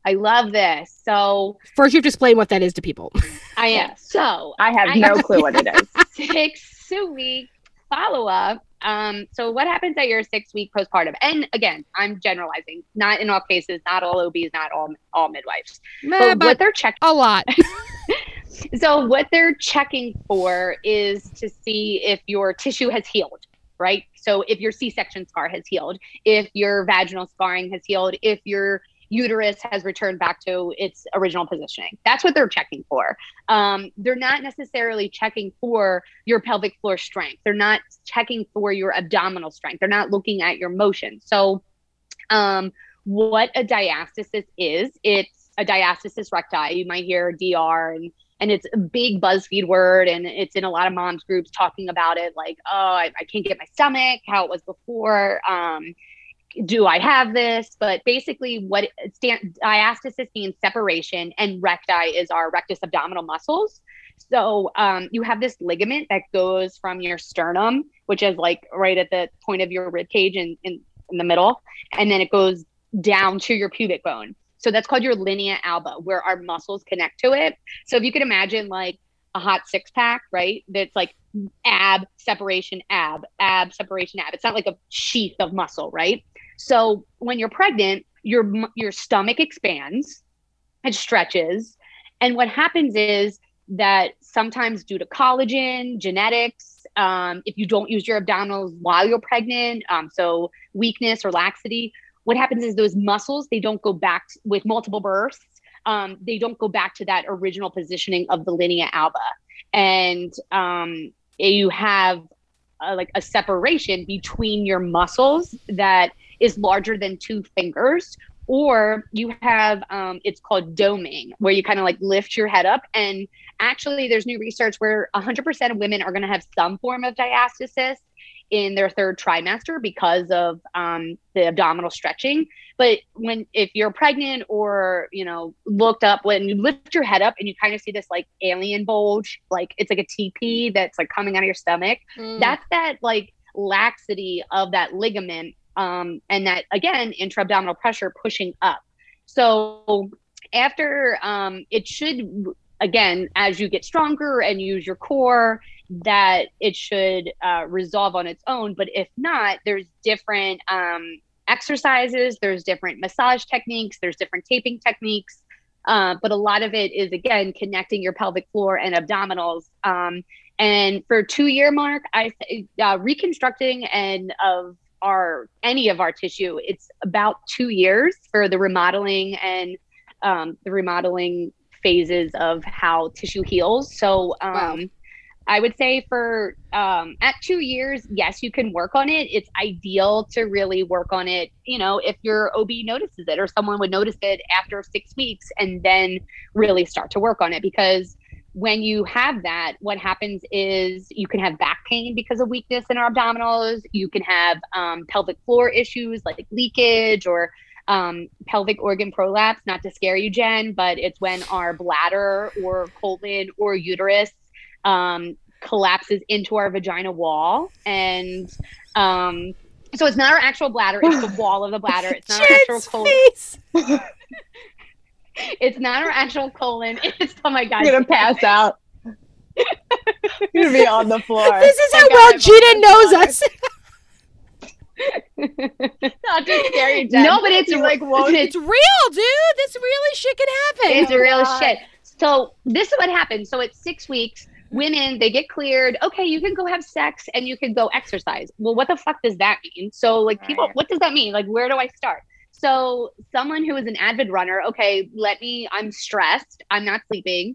I love this. So First, you have to explain what that is to people. I am. So I have I- no clue what it is. six week follow up. Um, so what happens at your six week postpartum? And again, I'm generalizing, not in all cases, not all OBs, not all all midwives. Meh, But, what but they're checking a lot. so what they're checking for is to see if your tissue has healed, right? So if your C-section scar has healed, if your vaginal scarring has healed, if your uterus has returned back to its original positioning. That's what they're checking for. Um, they're not necessarily checking for your pelvic floor strength. They're not checking for your abdominal strength. They're not looking at your motion. So um, what a diastasis is, it's a diastasis recti. You might hear DR and and it's a big BuzzFeed word, and it's in a lot of moms groups talking about it, like, oh, I, I can't get my stomach, how it was before. Um, do I have this? But basically, what stand, diastasis means separation, and recti is our rectus abdominal muscles. So um, you have this ligament that goes from your sternum, which is like right at the point of your rib cage in, in, in the middle, and then it goes down to your pubic bone. So that's called your linea alba, where our muscles connect to it. So if you can imagine like a hot six pack, right? That's like ab separation, ab, ab separation, ab. It's not like a sheath of muscle, right? So when you're pregnant, your your stomach expands, it stretches, and what happens is that sometimes due to collagen, genetics, um, if you don't use your abdominals while you're pregnant, um, so weakness or laxity, what happens is those muscles they don't go back with multiple births. Um, they don't go back to that original positioning of the linea alba, and um, you have uh, like a separation between your muscles that is larger than two fingers or you have um, it's called doming where you kind of like lift your head up and actually there's new research where 100% of women are going to have some form of diastasis in their third trimester because of um, the abdominal stretching but when if you're pregnant or you know looked up when you lift your head up and you kind of see this like alien bulge like it's like a tp that's like coming out of your stomach mm. that's that like laxity of that ligament um, and that again intra-abdominal pressure pushing up so after um, it should again as you get stronger and use your core that it should uh, resolve on its own. But if not there's different um, exercises there's different massage techniques there's different taping techniques. Uh, but a lot of it is again connecting your pelvic floor and abdominals. Um, and for two year mark i uh, reconstructing and of our any of our tissue it's about two years for the remodeling and um, the remodeling phases of how tissue heals. So um, wow. I would say for um, at two years, yes, you can work on it. It's ideal to really work on it. You know, if your OB notices it or someone would notice it after six weeks and then really start to work on it because when you have that, what happens is you can have back pain because of weakness in our abdominals. You can have um, pelvic floor issues like leakage or um, pelvic organ prolapse. Not to scare you, Jen, but it's when our bladder or colon or uterus um, collapses into our vagina wall. And um, so it's not our actual bladder, it's the wall of the bladder. It's not our actual colon. it's not our actual colon. It's oh my god. You're gonna pass out. You're gonna be on the floor. This is how well Gina knows us. Not to scare you, Jen. No, but it's like whoa, it's real, dude. This really shit can happen. It's oh real God. shit. So this is what happens. So it's six weeks. Women, they get cleared. Okay, you can go have sex and you can go exercise. Well, what the fuck does that mean? So like right. people, what does that mean? Like where do I start? So, someone who is an avid runner, okay, let me, I'm stressed. I'm not sleeping.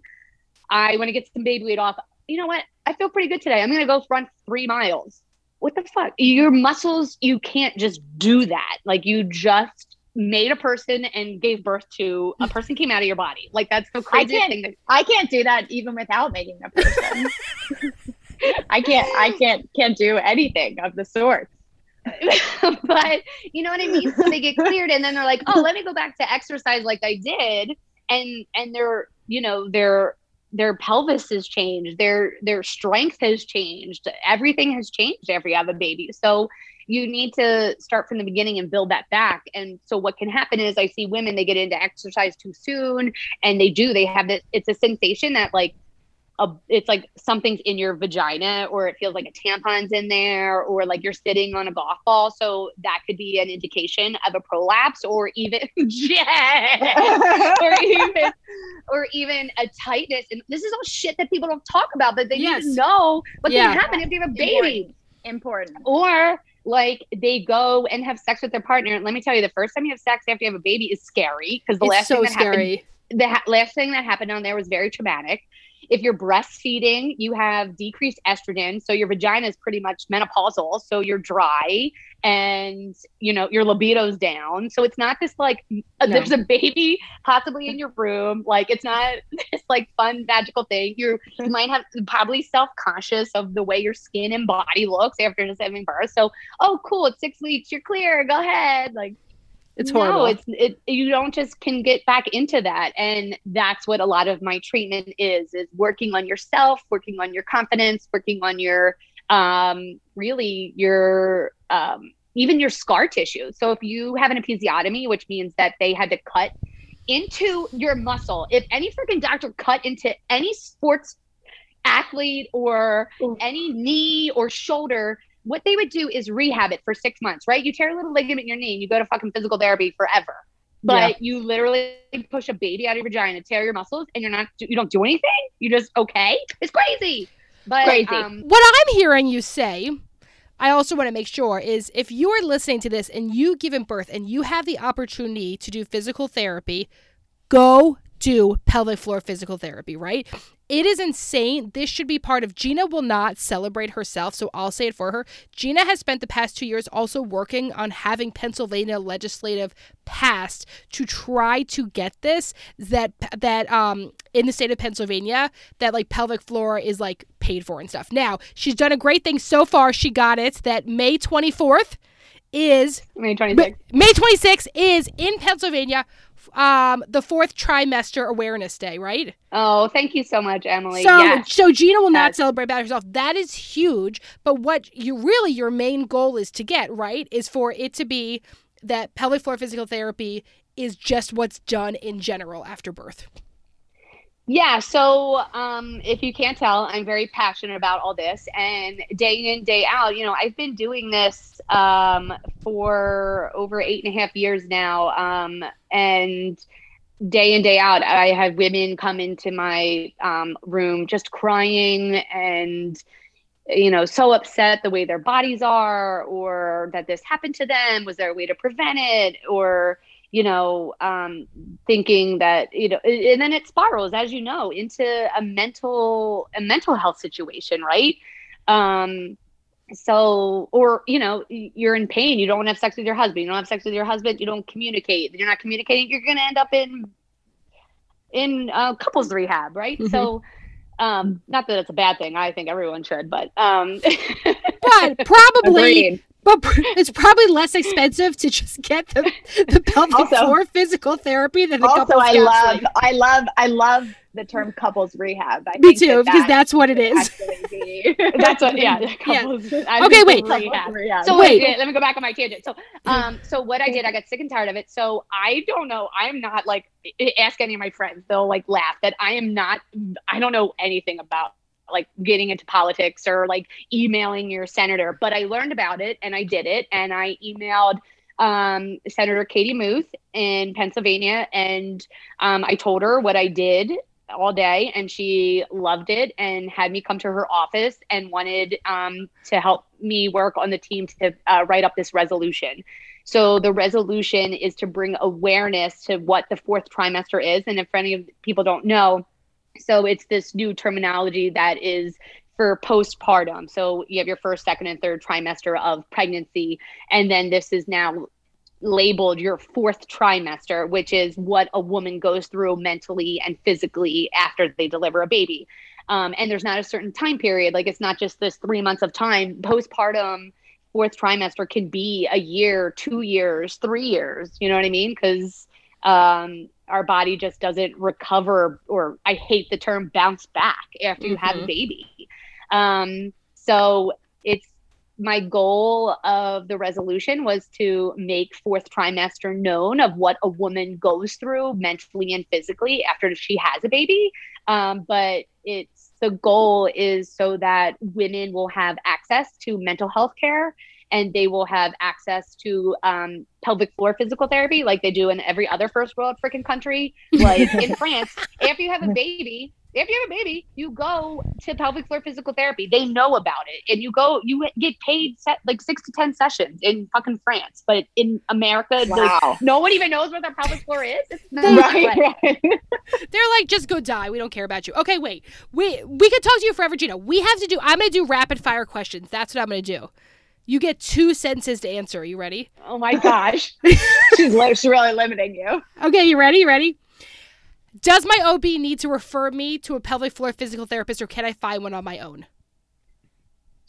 I want to get some baby weight off. You know what? I feel pretty good today. I'm going to go run three miles. What the fuck? Your muscles, you can't just do that. Like, you just made a person and gave birth to a person came out of your body. Like, that's the craziest thing. That- I can't do that even without making a person. I can't, I can't, can't do anything of the sort. but you know what I mean? So they get cleared and then they're like, oh, let me go back to exercise like I did. And and they're you know, their their pelvis has changed, their their strength has changed, everything has changed have a baby. So you need to start from the beginning and build that back. And so what can happen is I see women they get into exercise too soon and they do, they have this it's a sensation that like a, it's like something's in your vagina or it feels like a tampon's in there or like you're sitting on a golf ball so that could be an indication of a prolapse or even yeah, or even or even a tightness and this is all shit that people don't talk about but they yes. need to know what yeah. can happen if they have a baby important. important or like they go and have sex with their partner let me tell you the first time you have sex after you have a baby is scary because the it's last so thing that scary. happened the ha- last thing that happened on there was very traumatic if you're breastfeeding, you have decreased estrogen. So your vagina is pretty much menopausal. So you're dry and, you know, your libido's down. So it's not this like, uh, no. there's a baby possibly in your room. Like it's not this like fun, magical thing. You're, you might have probably self conscious of the way your skin and body looks after just having birth. So, oh, cool. It's six weeks. You're clear. Go ahead. Like, it's horrible. No, it's it. You don't just can get back into that, and that's what a lot of my treatment is: is working on yourself, working on your confidence, working on your um, really your um, even your scar tissue. So if you have an episiotomy, which means that they had to cut into your muscle, if any freaking doctor cut into any sports athlete or any knee or shoulder what they would do is rehab it for six months, right? You tear a little ligament in your knee and you go to fucking physical therapy forever. But yeah. you literally push a baby out of your vagina, tear your muscles, and you're not you don't do anything. You just okay. It's crazy. But Crazy. um, What I'm hearing you say, I also want to make sure is if you are listening to this and you given birth and you have the opportunity to do physical therapy, go do pelvic floor physical therapy, right? It is insane. This should be part of Gina will not celebrate herself, so I'll say it for her. Gina has spent the past 2 years also working on having Pennsylvania legislative passed to try to get this that that um in the state of Pennsylvania that like pelvic floor is like paid for and stuff. Now, she's done a great thing so far. She got it that May 24th is May 26th. May 26th is in Pennsylvania um the fourth trimester awareness day, right? Oh, thank you so much, Emmalee. So yes. so Gina will not Yes. celebrate by herself. That is huge, but what you really your main goal is to get, right? Is for it to be that pelvic floor physical therapy is just what's done in general after birth. Yeah, so um, if you can't tell, I'm very passionate about all this, and day in day out, you know, I've been doing this um, for over eight and a half years now, um, and day in day out, I have women come into my um, room just crying and you know so upset the way their bodies are, or that this happened to them. Was there a way to prevent it, or you know, um, thinking that you know, and then it spirals, as you know, into a mental a mental health situation, right? Um, so, or you know, you're in pain, you don't want to have sex with your husband, you don't have sex with your husband, you don't communicate, you're not communicating, you're going to end up in in uh, couples rehab, right? Mhm. So. Um, not that it's a bad thing. I think everyone should, but um, But probably Agreed. But it's probably less expensive to just get the, the pelvic Also- floor physical therapy than the Also, couples I love. I love, I love the term couples rehab. I Me think too, that because that that's what it should is. actually be- that's what, yeah. Couples, I Okay, wait. rehab. Rehab. So Wait. wait, let me go back on my tangent. So, um, so what I did, I got sick and tired of it. So I don't know. I'm not like ask any of my friends; they'll like laugh that I am not. I don't know anything about like getting into politics or like emailing your senator, but I learned about it and I did it, and I emailed um, Senator Katie Muth in Pennsylvania, and um, I told her what I did all day and she loved it and had me come to her office and wanted um, to help me work on the team to uh, write up this resolution. So the resolution is to bring awareness to what the fourth trimester is and if any of people don't know so it's this new terminology that is for postpartum so you have your first second and third trimester of pregnancy and then this is now labeled your fourth trimester, which is what a woman goes through mentally and physically after they deliver a baby. Um, and there's not a certain time period. Like it's not just this three months of time. Postpartum, fourth trimester can be a year, two years, three years. You know what I mean? Because um, our body just doesn't recover, or I hate the term bounce back after you have a Mhm. baby. Um, so it's my goal of the resolution was to make fourth trimester known of what a woman goes through mentally and physically after she has a baby. Um, but it's the goal is so that women will have access to mental health care and they will have access to um, pelvic floor physical therapy like they do in every other first world freaking country. Like in France, after you have a baby, if you have a baby, you go to pelvic floor physical therapy. They know about it, and you go. You get paid set like six to ten sessions in fucking France, but in America, like, no one even knows what their pelvic floor is. It's not Right, right. They're like, just go die. We don't care about you. Okay, wait. We we could talk to you forever, Gina. We have to do. I'm gonna do rapid fire questions. That's what I'm gonna do. You get two sentences to answer. Are you ready? Oh my gosh! she's, li- she's really limiting you. Okay, you ready? You ready? Does my OB need to refer me to a pelvic floor physical therapist, or can I find one on my own?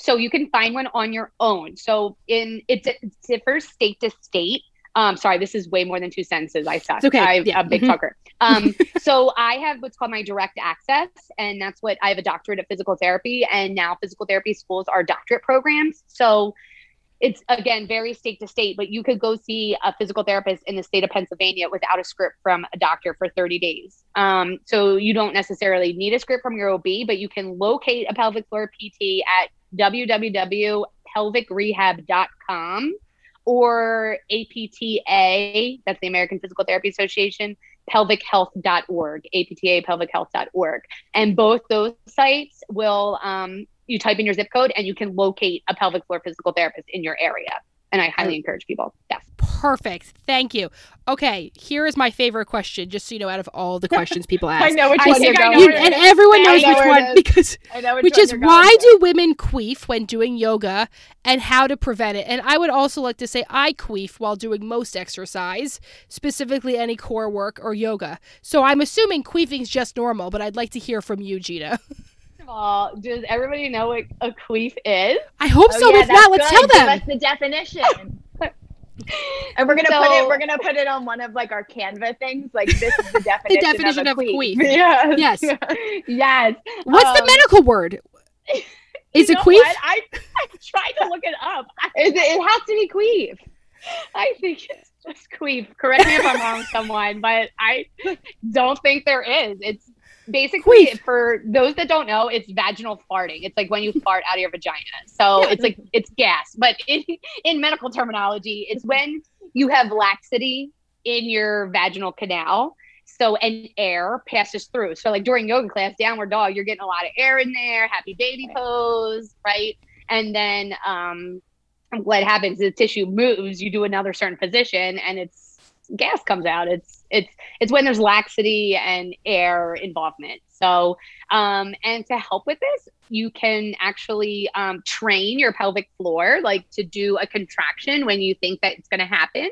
so you can find one on your own. So in it, it differs state to state. Um, sorry, this is way more than two sentences. I suck. It's okay. I'm Yeah. a big Mhm. talker. Um, so I have what's called my direct access, and that's what I have a doctorate of physical therapy, and now physical therapy schools are doctorate programs. So it's again very state to state, but you could go see a physical therapist in the state of Pennsylvania without a script from a doctor for 30 days. Um, so you don't necessarily need a script from your OB, but you can locate a pelvic floor PT at www.pelvicrehab.com or APTA, that's the American Physical Therapy Association, pelvichealth.org, APTA pelvichealth.org. And both those sites will, um, you type in your zip code and you can locate a pelvic floor physical therapist in your area. And I highly encourage people. Yes. Perfect. Thank you. Okay, here is my favorite question, just so you know, out of all the questions people ask. I know which I one you're going know with. and everyone I knows know which one is. because I know which one is you're going why with. do women queef when doing yoga and how to prevent it. And I would also like to say I queef while doing most exercise, specifically any core work or yoga. So I'm assuming queefing is just normal, but I'd like to hear from you, Gina. First of all, does everybody know what a queef is? I hope Oh, so. yeah, if not, that's let's good. tell them. Give us the definition. and we're gonna put it. We're gonna put it on one of like our Canva things. Like this is the definition, definition of, of a queef. Yes. Yes. yes. What's the Um, medical word? Is it queef? what? I, I tried to look it up. It, it has to be queef. I think it's just queef. Correct me if I'm wrong, someone, but I don't think there is. It's basically Queef. for those that don't know, it's vaginal farting. It's like when you fart out of your vagina. So Yeah. it's like it's gas, but in, in medical terminology, it's when you have laxity in your vaginal canal. So and air passes through. So like during yoga class, downward dog, you're getting a lot of air in there, happy baby pose, right? And then um what happens is the tissue moves, you do another certain position and it's gas comes out. It's it's it's when there's laxity and air involvement. So um and to help with this, you can actually um, train your pelvic floor like to do a contraction when you think that it's going to happen.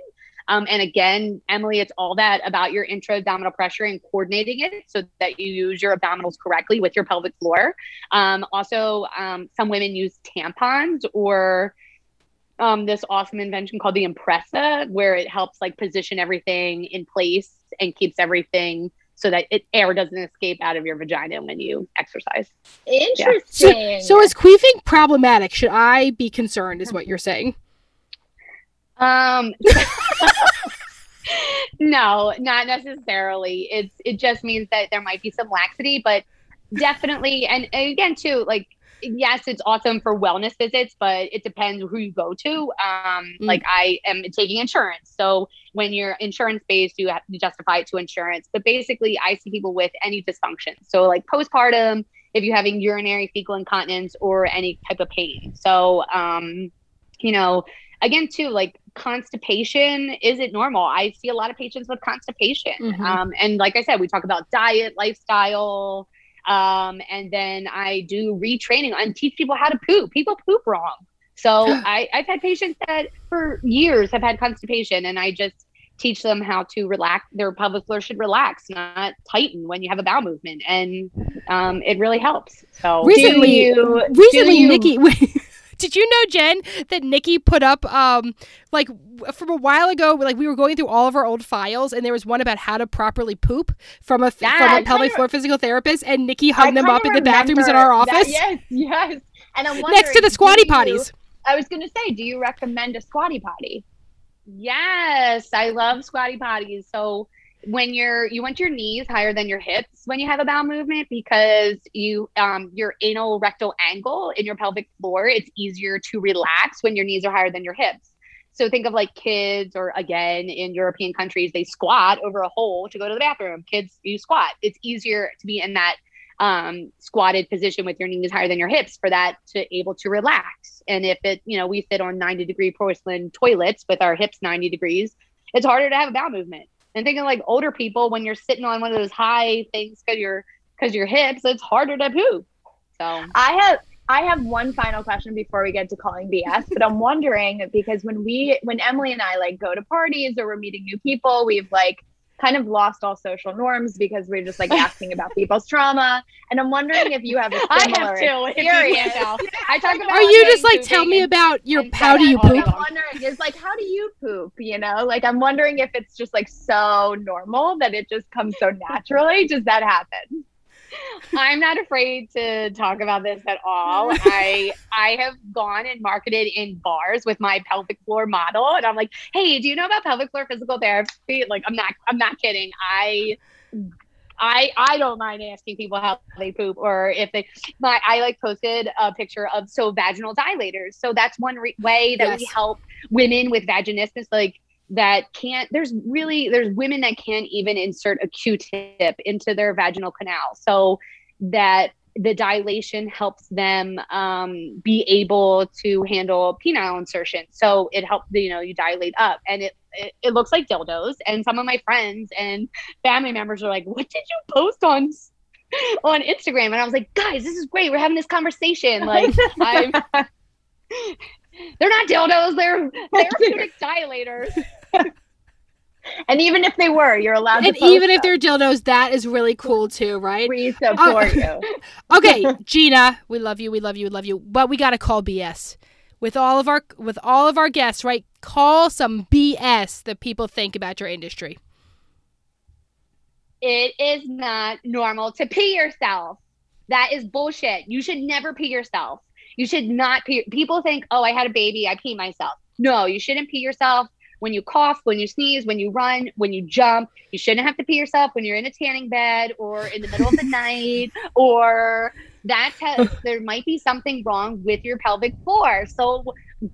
Um, and again, Emmalee, it's all that about your intra abdominal pressure and coordinating it so that you use your abdominals correctly with your pelvic floor. Um, also, um, some women use tampons or um, this awesome invention called the Impressa, where it helps like position everything in place and keeps everything so that it, air doesn't escape out of your vagina when you exercise. Interesting. So is queefing problematic? Should I be concerned? Is what you're saying? Um, no, not necessarily. It's it just means that there might be some laxity, but definitely, and, and again, too, like yes, it's awesome for wellness visits, but it depends who you go to. Um, Mm. like I am taking insurance, so when you're insurance based, you have to justify it to insurance. But basically, I see people with any dysfunction, so like postpartum, if you're having urinary fecal incontinence or any type of pain. So, um, you know, again, too, like constipation, is it normal? I see a lot of patients with constipation. Mhm. Um, and like I said, we talk about diet, lifestyle, um, and then I do retraining and teach people how to poop. People poop wrong. So I, I've had patients that for years have had constipation, and I just teach them how to relax. Their pelvic floor should relax, not tighten when you have a bowel movement, and um, it really helps. So Recently, you- recently, you- Nikki. Did you know, Jen, that Nikki put up um like from a while ago? Like we were going through all of our old files, and there was one about how to properly poop from a Yeah, from a pelvic floor physical therapist, and Nikki I hung them up in the bathrooms in our that- office yes, yes. And I'm next to the squatty you- potties. I was gonna say, do you recommend a squatty potty? Yes, I love squatty potties. So when you're you want your knees higher than your hips when you have a bowel movement because you um your anal rectal angle in your pelvic floor it's easier to relax when your knees are higher than your hips. So think of like kids or again in European countries they squat over a hole to go to the bathroom. Kids you squat. It's easier to be in that um, squatted position with your knees higher than your hips for that to able to relax. And if it, you know, we sit on 90 degree porcelain toilets with our hips 90 degrees, it's harder to have a bowel movement. And thinking like older people, when you're sitting on one of those high things because your because your hips, it's harder to poop. So I have I have one final question before we get to calling BS, but I'm wondering because when we when Emmalee and I like go to parties or we're meeting new people, we've like kind of lost all social norms because we're just like asking about people's trauma. And I'm wondering if you have a I similar have to. If you experience. I talk about Are you just like tell me and- about your how do you poop? I'm wondering is like how do you poop? You know, like I'm wondering if it's just like so normal that it just comes so naturally. Does that happen? I'm not afraid to talk about this at all. I I have gone and marketed in bars with my pelvic floor model, and I'm like, hey, do you know about pelvic floor physical therapy? Like, I'm not I'm not kidding. I I I don't mind asking people how they poop or if they my I like posted a picture of so vaginal dilators. So that's one re- way that we help women with vaginismus like that can't there's really there's women that can't even insert a q-tip into their vaginal canal. So that the dilation helps them um, be able to handle penile insertion. So it helps you know you dilate up and it, it it looks like dildos. And some of my friends and family members are like what did you post on on instagram? And i was like guys this is great. We're having this conversation. Like i'm they're not dildos. They're therapeutic dilators And even if they were, you're allowed And even if they're dildos, that is really cool too, right? we oh, support you. Okay, Gina, we love you, we love you, we love you, but we gotta call BS with all of our with all of our guests, right? Call some BS that people think about your industry. it is not normal to pee yourself. That is bullshit. You should never pee yourself. You should not pee. People think, oh, I had a baby, I pee myself. No, you shouldn't pee yourself when you cough, when you sneeze, when you run, when you jump. You shouldn't have to pee yourself when you're in a tanning bed or in the middle of the night or that there might be something wrong with your pelvic floor. So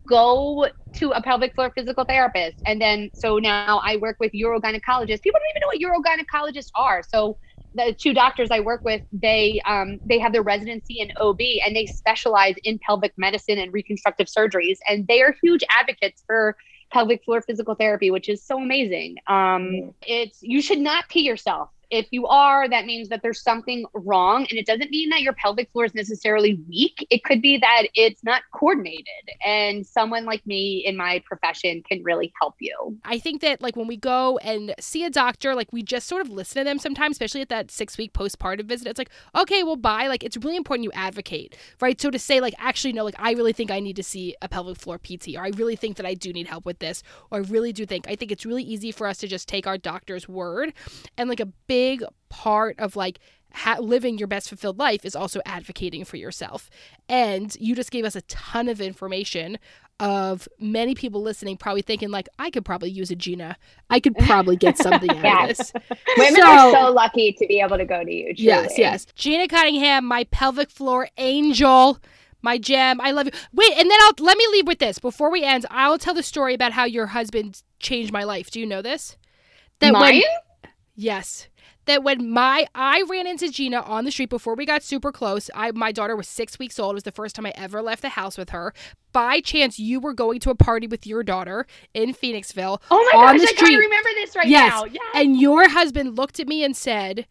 go to a pelvic floor physical therapist. And then, so now I work with urogynecologists. People don't even know what urogynecologists are. So the two doctors I work with, they um, they have their residency in OB and they specialize in pelvic medicine and reconstructive surgeries. And they are huge advocates for pelvic floor physical therapy, which is so amazing. Um, it's you should not pee yourself. If you are, that means that there's something wrong. And it doesn't mean that your pelvic floor is necessarily weak. It could be that it's not coordinated. And someone like me in my profession can really help you. I think that like when we go and see a doctor, like we just sort of listen to them sometimes, especially at that six week postpartum visit. It's like, okay, well, bye. Like it's really important you advocate, right? So to say like, actually, no, like I really think I need to see a pelvic floor PT, or I really think that I do need help with this, or I really do think. I think it's really easy for us to just take our doctor's word, and like a big part of like ha- living your best fulfilled life is also advocating for yourself. And you just gave us a ton of information of many people listening probably thinking like I could probably use a Gina. I could probably get something out Yeah. of this. Women So- are so lucky to be able to go to you. Truly. Yes, yes. Gina Cunningham, my pelvic floor angel, my gem. I love you. Wait, and then I'll let me leave with this. Before we end, I'll tell the story about how your husband changed my life. Do you know this? That when- Yes. That when my I ran into Gina on the street before we got super close. I my daughter was six weeks old. It was the first time I ever left the house with her. By chance, you were going to a party with your daughter in Phoenixville. Oh my on gosh, the I street. gotta remember this right Yes. now. Yes. And your husband looked at me and said,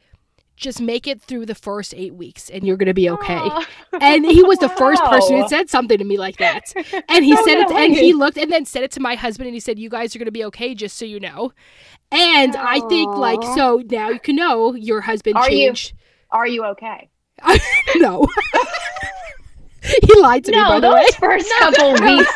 "Just make it through the first eight weeks, and you're gonna be okay." Aw. And he was the first person who said something to me like that. And he So said it, and he looked and then said it to my husband, and he said, "You guys are gonna be okay, just so you know." And I think like so now you can know your husband Are you- changed. Are you okay? no. he lied to me by No, the way. those first couple weeks.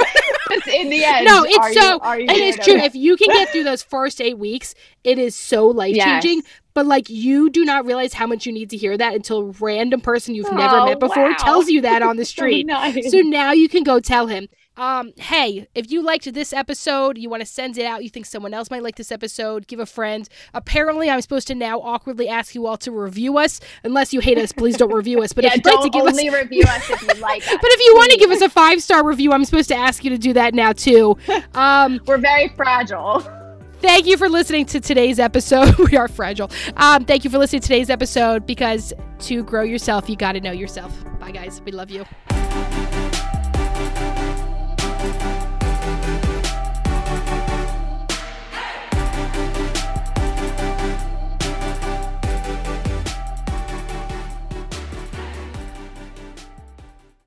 in the end. No, it's are so You, are you and it's true. okay? If you can get through those first eight weeks, it is so life changing. Yes. But like you do not realize how much you need to hear that until a random person you've never Oh, met before wow. tells you that on the street. nice. So now you can go tell him. Um, hey, if you liked this episode, you want to send it out, you think someone else might like this episode, give a friend. Apparently, I'm supposed to now awkwardly ask you all to review us. Unless you hate us, please don't review us. But yeah, if you'd like to give us only review us if you like us. but if you want to give us a five star review, I'm supposed to ask you to do that now too. Um, We're very fragile. Thank you for listening to today's episode. we are fragile. Um, thank you for listening to today's episode because to grow yourself, you got to know yourself. Bye, guys. We love you.